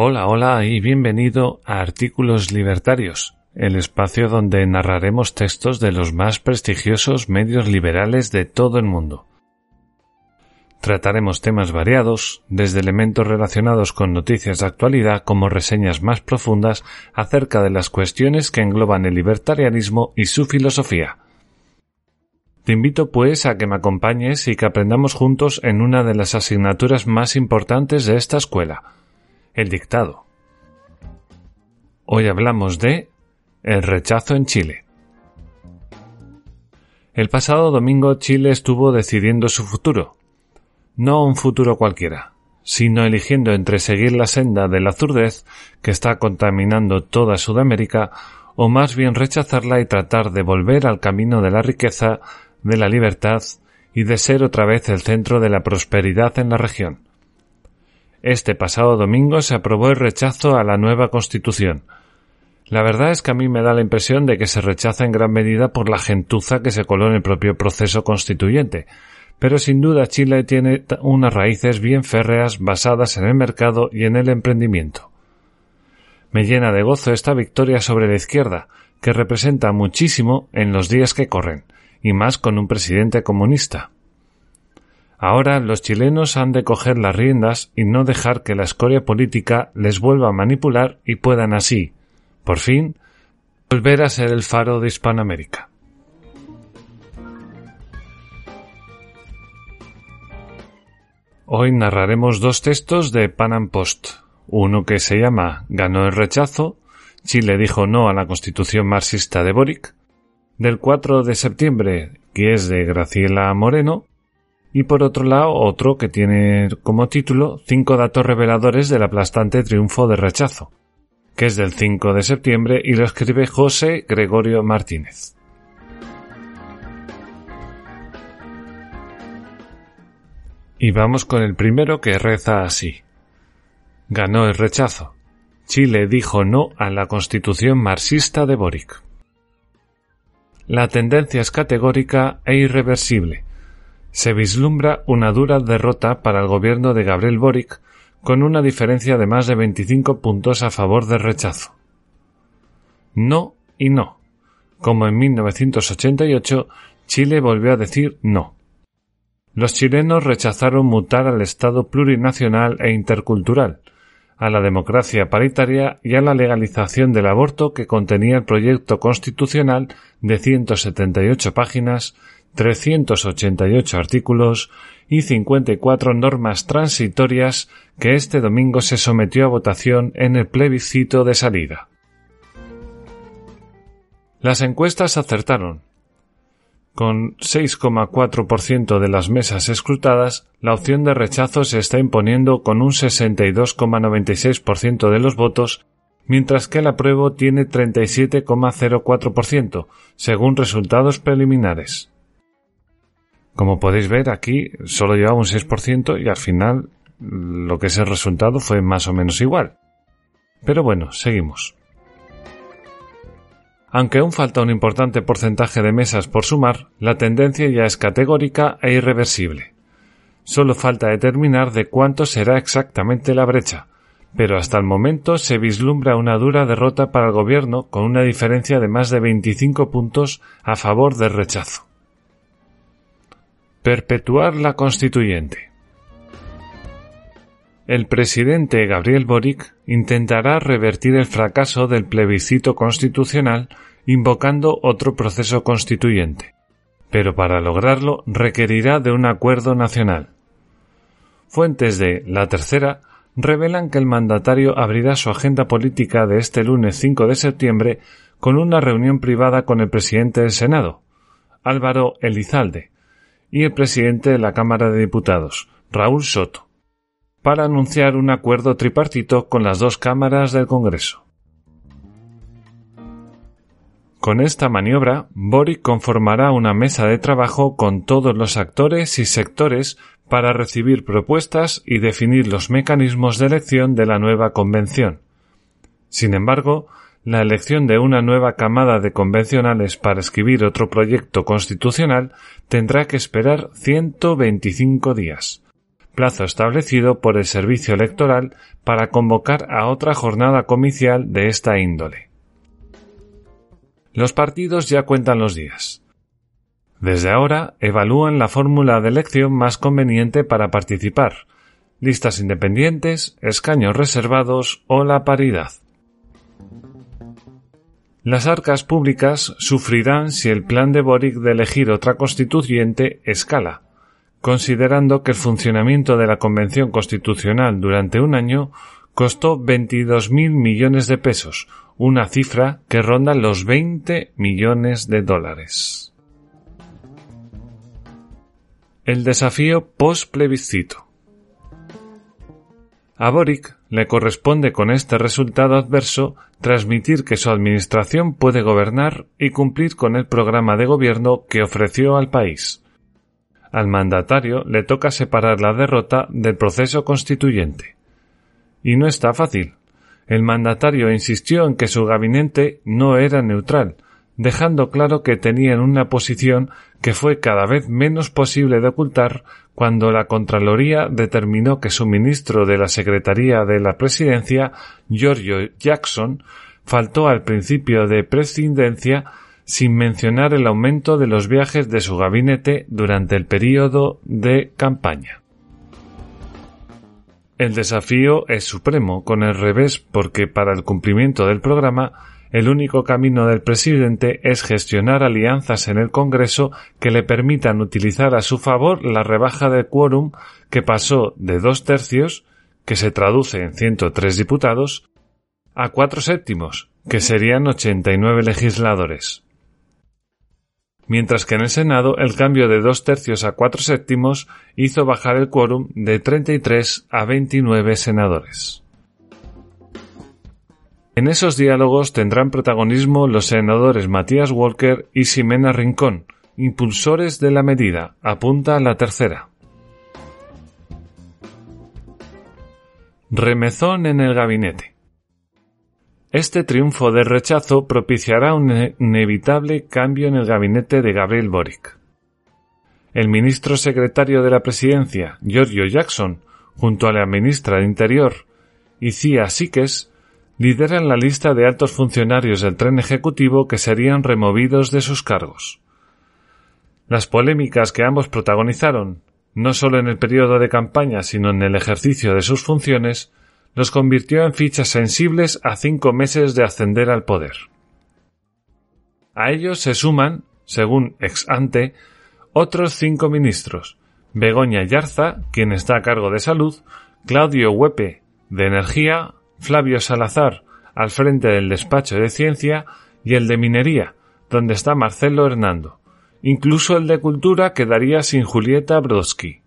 Hola, hola y bienvenido a Artículos Libertarios, el espacio donde narraremos textos de los más prestigiosos medios liberales de todo el mundo. Trataremos temas variados, desde elementos relacionados con noticias de actualidad como reseñas más profundas acerca de las cuestiones que engloban el libertarianismo y su filosofía. Te invito pues a que me acompañes y que aprendamos juntos en una de las asignaturas más importantes de esta escuela, el dictado. Hoy hablamos de el rechazo en Chile. El pasado domingo Chile estuvo decidiendo su futuro. No un futuro cualquiera, sino eligiendo entre seguir la senda de la zurdez que está contaminando toda Sudamérica o más bien rechazarla y tratar de volver al camino de la riqueza, de la libertad y de ser otra vez el centro de la prosperidad en la región. Este pasado domingo se aprobó el rechazo a la nueva Constitución. La verdad es que a mí me da la impresión de que se rechaza en gran medida por la gentuza que se coló en el propio proceso constituyente, pero sin duda Chile tiene unas raíces bien férreas basadas en el mercado y en el emprendimiento. Me llena de gozo esta victoria sobre la izquierda, que representa muchísimo en los días que corren, y más con un presidente comunista. Ahora los chilenos han de coger las riendas y no dejar que la escoria política les vuelva a manipular y puedan así, por fin, volver a ser el faro de Hispanoamérica. Hoy narraremos dos textos de Panam Post, uno que se llama Ganó el rechazo, Chile dijo no a la constitución marxista de Boric, del 4 de septiembre, que es de Graciela Moreno, y por otro lado otro que tiene como título Cinco datos reveladores del aplastante triunfo de rechazo, que es del 5 de septiembre y lo escribe José Gregorio Martínez. Y vamos con el primero que reza así. Ganó el rechazo. Chile dijo no a la constitución marxista de Boric. La tendencia es categórica e irreversible se vislumbra una dura derrota para el gobierno de Gabriel Boric, con una diferencia de más de 25 puntos a favor del rechazo. No y no. Como en 1988, Chile volvió a decir no. Los chilenos rechazaron mutar al Estado plurinacional e intercultural, a la democracia paritaria y a la legalización del aborto que contenía el proyecto constitucional de 178 páginas 388 artículos y 54 normas transitorias que este domingo se sometió a votación en el plebiscito de salida. Las encuestas acertaron. Con 6,4% de las mesas escrutadas, la opción de rechazo se está imponiendo con un 62,96% de los votos, mientras que el apruebo tiene 37,04%, según resultados preliminares. Como podéis ver aquí solo llevaba un 6% y al final lo que es el resultado fue más o menos igual. Pero bueno, seguimos. Aunque aún falta un importante porcentaje de mesas por sumar, la tendencia ya es categórica e irreversible. Solo falta determinar de cuánto será exactamente la brecha, pero hasta el momento se vislumbra una dura derrota para el gobierno con una diferencia de más de 25 puntos a favor del rechazo. Perpetuar la constituyente. El presidente Gabriel Boric intentará revertir el fracaso del plebiscito constitucional invocando otro proceso constituyente, pero para lograrlo requerirá de un acuerdo nacional. Fuentes de La Tercera revelan que el mandatario abrirá su agenda política de este lunes 5 de septiembre con una reunión privada con el presidente del Senado, Álvaro Elizalde, y el presidente de la Cámara de Diputados, Raúl Soto, para anunciar un acuerdo tripartito con las dos cámaras del Congreso. Con esta maniobra, Boric conformará una mesa de trabajo con todos los actores y sectores para recibir propuestas y definir los mecanismos de elección de la nueva convención. Sin embargo, la elección de una nueva camada de convencionales para escribir otro proyecto constitucional tendrá que esperar 125 días, plazo establecido por el servicio electoral para convocar a otra jornada comicial de esta índole. Los partidos ya cuentan los días. Desde ahora evalúan la fórmula de elección más conveniente para participar, listas independientes, escaños reservados o la paridad. Las arcas públicas sufrirán si el plan de Boric de elegir otra constituyente escala, considerando que el funcionamiento de la Convención Constitucional durante un año costó 22.000 millones de pesos, una cifra que ronda los 20 millones de dólares. El desafío post-plebiscito. A Boric le corresponde con este resultado adverso transmitir que su administración puede gobernar y cumplir con el programa de gobierno que ofreció al país. Al mandatario le toca separar la derrota del proceso constituyente. Y no está fácil. El mandatario insistió en que su gabinete no era neutral, dejando claro que tenían una posición que fue cada vez menos posible de ocultar cuando la Contraloría determinó que su ministro de la Secretaría de la Presidencia, Giorgio Jackson, faltó al principio de presidencia sin mencionar el aumento de los viajes de su gabinete durante el período de campaña. El desafío es supremo con el revés porque para el cumplimiento del programa el único camino del presidente es gestionar alianzas en el Congreso que le permitan utilizar a su favor la rebaja de quórum que pasó de dos tercios, que se traduce en 103 diputados, a cuatro séptimos, que serían 89 legisladores. Mientras que en el Senado el cambio de dos tercios a cuatro séptimos hizo bajar el quórum de 33 a 29 senadores. En esos diálogos tendrán protagonismo los senadores Matías Walker y Ximena Rincón, impulsores de la medida, apunta la tercera. Remezón en el gabinete. Este triunfo de rechazo propiciará un inevitable cambio en el gabinete de Gabriel Boric. El ministro secretario de la presidencia, Giorgio Jackson, junto a la ministra de Interior, Icía Síquez, lideran la lista de altos funcionarios del tren ejecutivo que serían removidos de sus cargos. Las polémicas que ambos protagonizaron, no solo en el periodo de campaña, sino en el ejercicio de sus funciones, los convirtió en fichas sensibles a cinco meses de ascender al poder. A ellos se suman, según ex ante, otros cinco ministros, Begoña Yarza, quien está a cargo de salud, Claudio Huepe, de energía, Flavio Salazar al frente del despacho de ciencia y el de minería, donde está Marcelo Hernando. Incluso el de cultura quedaría sin Julieta Brodsky.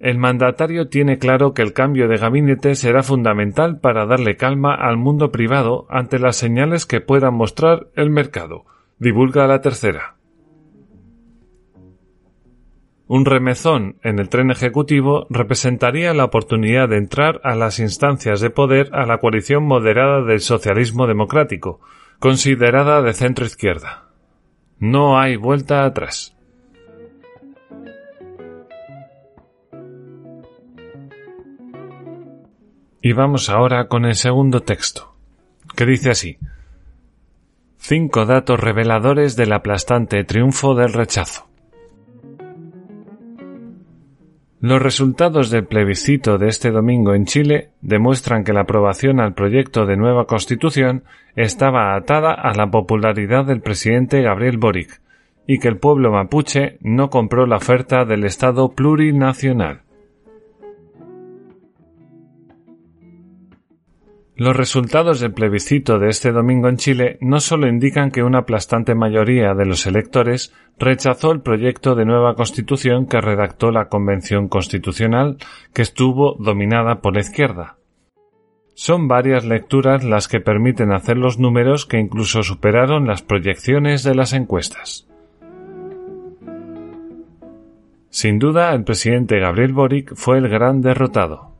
El mandatario tiene claro que el cambio de gabinete será fundamental para darle calma al mundo privado ante las señales que pueda mostrar el mercado. Divulga la tercera. Un remezón en el tren ejecutivo representaría la oportunidad de entrar a las instancias de poder a la coalición moderada del socialismo democrático, considerada de centro izquierda. No hay vuelta atrás. Y vamos ahora con el segundo texto, que dice así. Cinco datos reveladores del aplastante triunfo del rechazo. Los resultados del plebiscito de este domingo en Chile demuestran que la aprobación al proyecto de nueva constitución estaba atada a la popularidad del presidente Gabriel Boric y que el pueblo mapuche no compró la oferta del Estado plurinacional. Los resultados del plebiscito de este domingo en Chile no solo indican que una aplastante mayoría de los electores rechazó el proyecto de nueva constitución que redactó la Convención Constitucional, que estuvo dominada por la izquierda. Son varias lecturas las que permiten hacer los números que incluso superaron las proyecciones de las encuestas. Sin duda, el presidente Gabriel Boric fue el gran derrotado.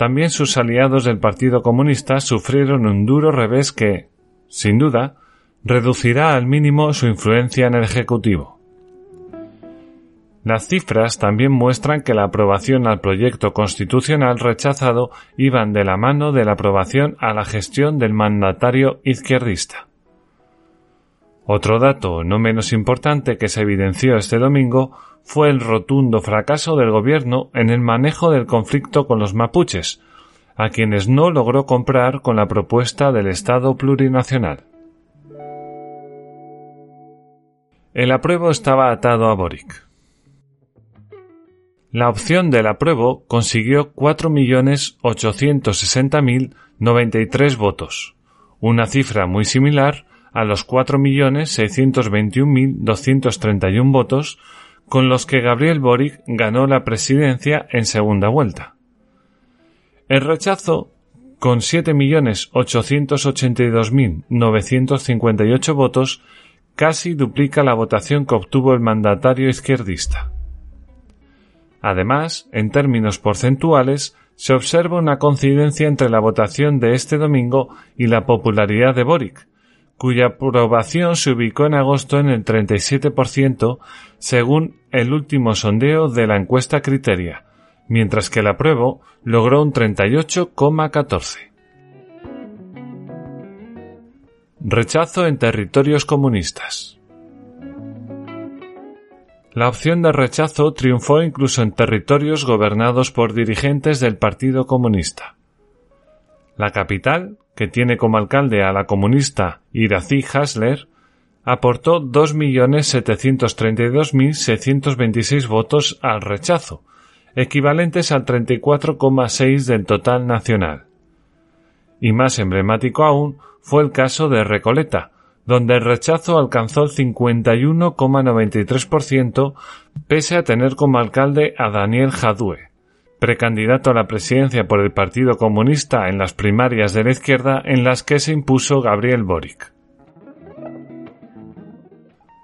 También sus aliados del Partido Comunista sufrieron un duro revés que, sin duda, reducirá al mínimo su influencia en el Ejecutivo. Las cifras también muestran que la aprobación al proyecto constitucional rechazado iban de la mano de la aprobación a la gestión del mandatario izquierdista. Otro dato no menos importante que se evidenció este domingo fue el rotundo fracaso del gobierno en el manejo del conflicto con los mapuches, a quienes no logró comprar con la propuesta del Estado plurinacional. El apruebo estaba atado a Boric. La opción del apruebo consiguió 4.860.093 votos, una cifra muy similar a los 4.621.231 votos con los que Gabriel Boric ganó la presidencia en segunda vuelta. El rechazo, con 7.882.958 votos, casi duplica la votación que obtuvo el mandatario izquierdista. Además, en términos porcentuales, se observa una coincidencia entre la votación de este domingo y la popularidad de Boric, cuya aprobación se ubicó en agosto en el 37% según el último sondeo de la encuesta Criteria, mientras que el apruebo logró un 38,14. Rechazo en territorios comunistas. La opción de rechazo triunfó incluso en territorios gobernados por dirigentes del Partido Comunista. La capital, que tiene como alcalde a la comunista Irací Hasler, aportó 2.732.626 votos al rechazo, equivalentes al 34,6 del total nacional. Y más emblemático aún fue el caso de Recoleta, donde el rechazo alcanzó el 51,93% pese a tener como alcalde a Daniel Jadue, precandidato a la presidencia por el Partido Comunista en las primarias de la izquierda en las que se impuso Gabriel Boric.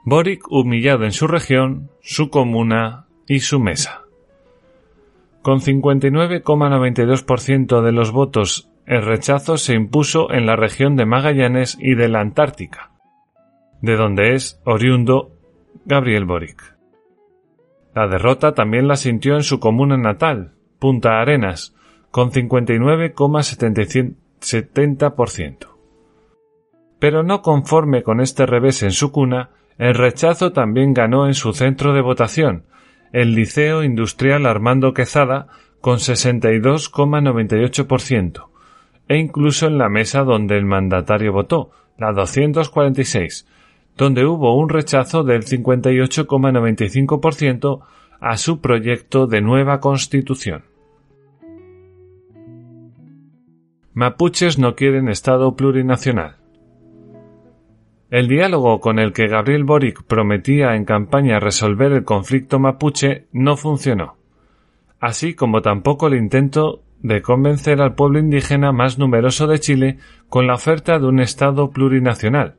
Boric humillado en su región, su comuna y su mesa. Con 59,92% de los votos, el rechazo se impuso en la región de Magallanes y de la Antártica, de donde es oriundo Gabriel Boric. La derrota también la sintió en su comuna natal, Punta Arenas, con 59,70%. Pero no conforme con este revés en su cuna, el rechazo también ganó en su centro de votación, el Liceo Industrial Armando Quezada, con 62,98%, e incluso en la mesa donde el mandatario votó, la 246, donde hubo un rechazo del 58,95% a su proyecto de nueva constitución. Mapuches no quieren Estado plurinacional. El diálogo con el que Gabriel Boric prometía en campaña resolver el conflicto mapuche no funcionó, así como tampoco el intento de convencer al pueblo indígena más numeroso de Chile con la oferta de un Estado plurinacional,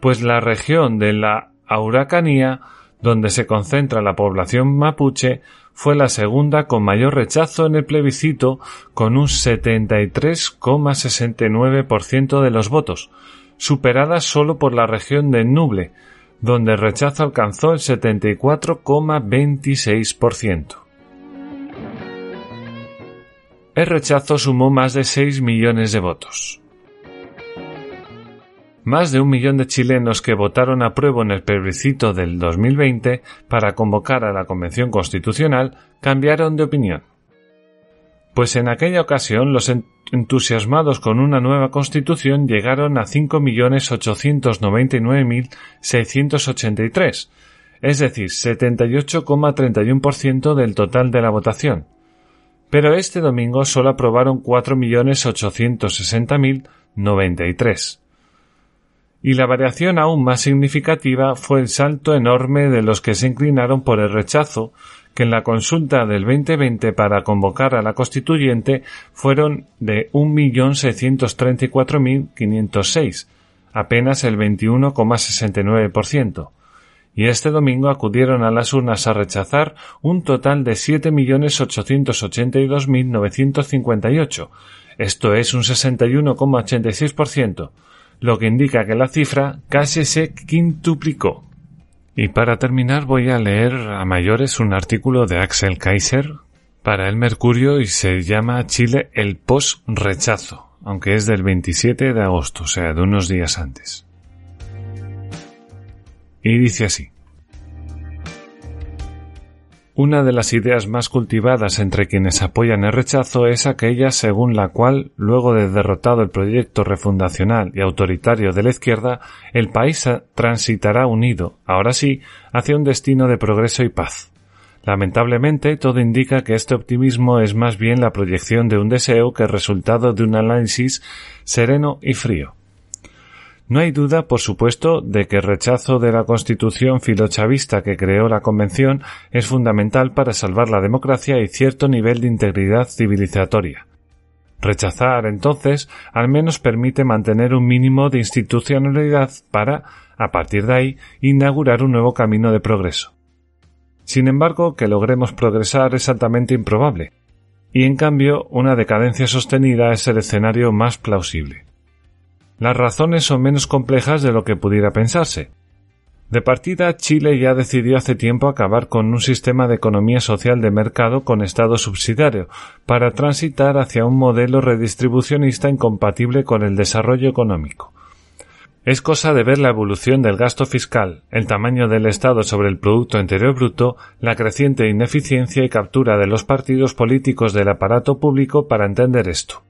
pues la región de la Auracanía, donde se concentra la población mapuche, fue la segunda con mayor rechazo en el plebiscito, con un 73,69% de los votos, superada solo por la región de Nuble, donde el rechazo alcanzó el 74,26%. El rechazo sumó más de 6 millones de votos. Más de un millón de chilenos que votaron a prueba en el plebiscito del 2020 para convocar a la Convención Constitucional cambiaron de opinión. Pues en aquella ocasión los entusiasmados con una nueva constitución llegaron a 5.899.683, es decir, 78,31% del total de la votación. Pero este domingo solo aprobaron 4.860.093 y la variación aún más significativa fue el salto enorme de los que se inclinaron por el rechazo, que en la consulta del 2020 para convocar a la constituyente fueron de 1.634.506, apenas el 21,69%, y este domingo acudieron a las urnas a rechazar un total de 7.882.958, esto es un 61,86%, lo que indica que la cifra casi se quintuplicó. Y para terminar voy a leer a mayores un artículo de Axel Kaiser para el Mercurio y se llama Chile el post-rechazo, aunque es del 27 de agosto, o sea, de unos días antes. Y dice así. Una de las ideas más cultivadas entre quienes apoyan el rechazo es aquella según la cual, luego de derrotado el proyecto refundacional y autoritario de la izquierda, el país transitará unido, ahora sí, hacia un destino de progreso y paz. Lamentablemente, todo indica que este optimismo es más bien la proyección de un deseo que el resultado de un análisis sereno y frío. No hay duda, por supuesto, de que el rechazo de la constitución filochavista que creó la Convención es fundamental para salvar la democracia y cierto nivel de integridad civilizatoria. Rechazar, entonces, al menos permite mantener un mínimo de institucionalidad para, a partir de ahí, inaugurar un nuevo camino de progreso. Sin embargo, que logremos progresar es altamente improbable, y en cambio una decadencia sostenida es el escenario más plausible. Las razones son menos complejas de lo que pudiera pensarse. De partida, Chile ya decidió hace tiempo acabar con un sistema de economía social de mercado con Estado subsidiario, para transitar hacia un modelo redistribucionista incompatible con el desarrollo económico. Es cosa de ver la evolución del gasto fiscal, el tamaño del Estado sobre el Producto Interior Bruto, la creciente ineficiencia y captura de los partidos políticos del aparato público para entender esto.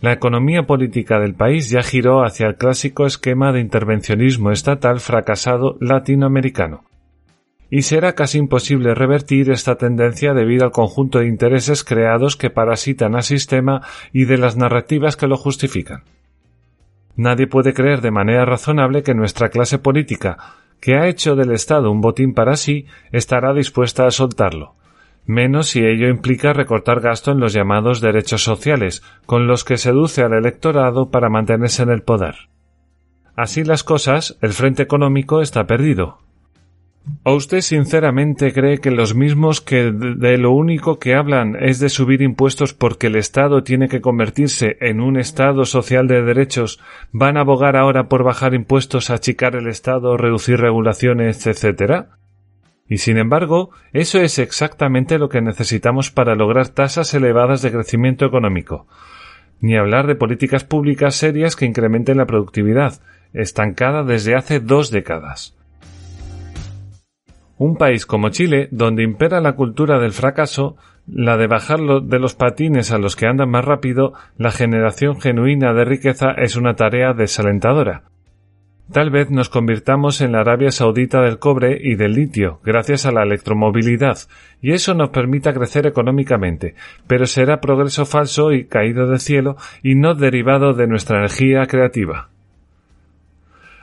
La economía política del país ya giró hacia el clásico esquema de intervencionismo estatal fracasado latinoamericano. Y será casi imposible revertir esta tendencia debido al conjunto de intereses creados que parasitan al sistema y de las narrativas que lo justifican. Nadie puede creer de manera razonable que nuestra clase política, que ha hecho del Estado un botín para sí, estará dispuesta a soltarlo menos si ello implica recortar gasto en los llamados derechos sociales, con los que seduce al electorado para mantenerse en el poder. Así las cosas, el frente económico está perdido. ¿O usted sinceramente cree que los mismos que de lo único que hablan es de subir impuestos porque el Estado tiene que convertirse en un Estado social de derechos van a abogar ahora por bajar impuestos, achicar el Estado, reducir regulaciones, etcétera? Y sin embargo, eso es exactamente lo que necesitamos para lograr tasas elevadas de crecimiento económico. Ni hablar de políticas públicas serias que incrementen la productividad, estancada desde hace dos décadas. Un país como Chile, donde impera la cultura del fracaso, la de bajar de los patines a los que andan más rápido, la generación genuina de riqueza es una tarea desalentadora. Tal vez nos convirtamos en la Arabia Saudita del cobre y del litio, gracias a la electromovilidad, y eso nos permita crecer económicamente, pero será progreso falso y caído del cielo y no derivado de nuestra energía creativa.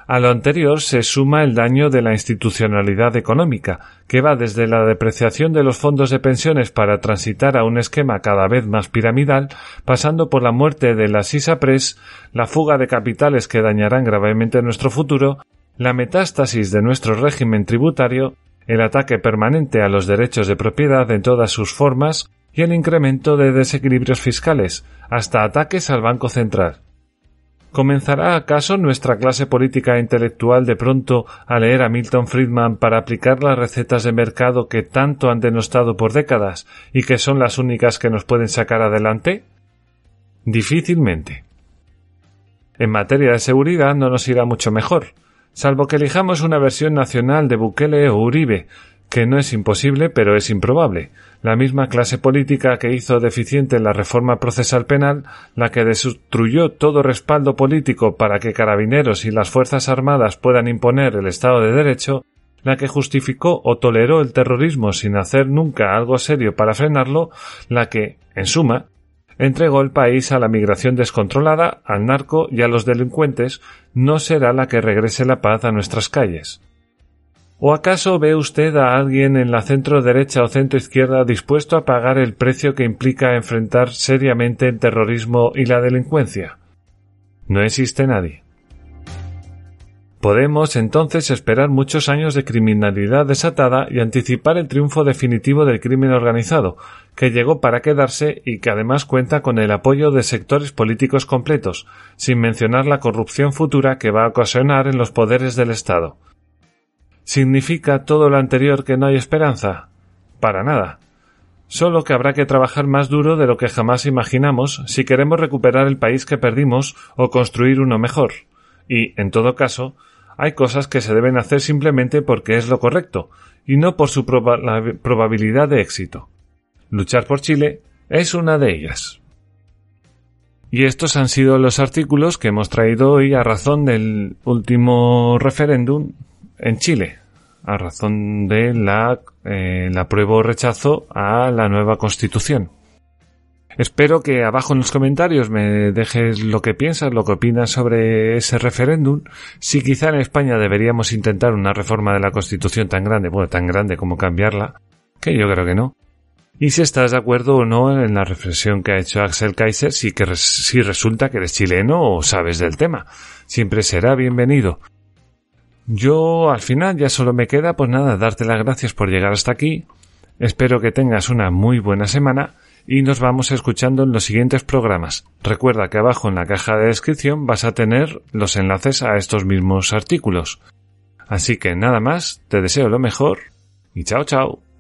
A lo anterior se suma el daño de la institucionalidad económica, que va desde la depreciación de los fondos de pensiones para transitar a un esquema cada vez más piramidal, pasando por la muerte de la SISAPRES, la fuga de capitales que dañarán gravemente nuestro futuro, la metástasis de nuestro régimen tributario, el ataque permanente a los derechos de propiedad en todas sus formas y el incremento de desequilibrios fiscales, hasta ataques al Banco Central. ¿Comenzará acaso nuestra clase política e intelectual de pronto a leer a Milton Friedman para aplicar las recetas de mercado que tanto han denostado por décadas y que son las únicas que nos pueden sacar adelante? Difícilmente. En materia de seguridad no nos irá mucho mejor, salvo que elijamos una versión nacional de Bukele o Uribe, que no es imposible, pero es improbable. La misma clase política que hizo deficiente la reforma procesal penal, la que destruyó todo respaldo político para que carabineros y las Fuerzas Armadas puedan imponer el Estado de Derecho, la que justificó o toleró el terrorismo sin hacer nunca algo serio para frenarlo, la que, en suma, entregó el país a la migración descontrolada, al narco y a los delincuentes, no será la que regrese la paz a nuestras calles. ¿O acaso ve usted a alguien en la centro derecha o centro izquierda dispuesto a pagar el precio que implica enfrentar seriamente el terrorismo y la delincuencia? No existe nadie. Podemos entonces esperar muchos años de criminalidad desatada y anticipar el triunfo definitivo del crimen organizado, que llegó para quedarse y que además cuenta con el apoyo de sectores políticos completos, sin mencionar la corrupción futura que va a ocasionar en los poderes del Estado. ¿Significa todo lo anterior que no hay esperanza? Para nada. Solo que habrá que trabajar más duro de lo que jamás imaginamos si queremos recuperar el país que perdimos o construir uno mejor. Y, en todo caso, hay cosas que se deben hacer simplemente porque es lo correcto, y no por su probabilidad de éxito. Luchar por Chile es una de ellas. Y estos han sido los artículos que hemos traído hoy a razón del último referéndum en Chile, a razón de la, eh, la apruebo o rechazo a la nueva constitución. Espero que abajo en los comentarios me dejes lo que piensas, lo que opinas sobre ese referéndum. Si quizá en España deberíamos intentar una reforma de la Constitución tan grande, bueno, tan grande como cambiarla, que yo creo que no. Y si estás de acuerdo o no en la reflexión que ha hecho Axel Kaiser, si, que si resulta que eres chileno o sabes del tema. Siempre será bienvenido. Yo al final ya solo me queda pues nada, darte las gracias por llegar hasta aquí. Espero que tengas una muy buena semana y nos vamos escuchando en los siguientes programas. Recuerda que abajo en la caja de descripción vas a tener los enlaces a estos mismos artículos. Así que nada más, te deseo lo mejor y chao chao.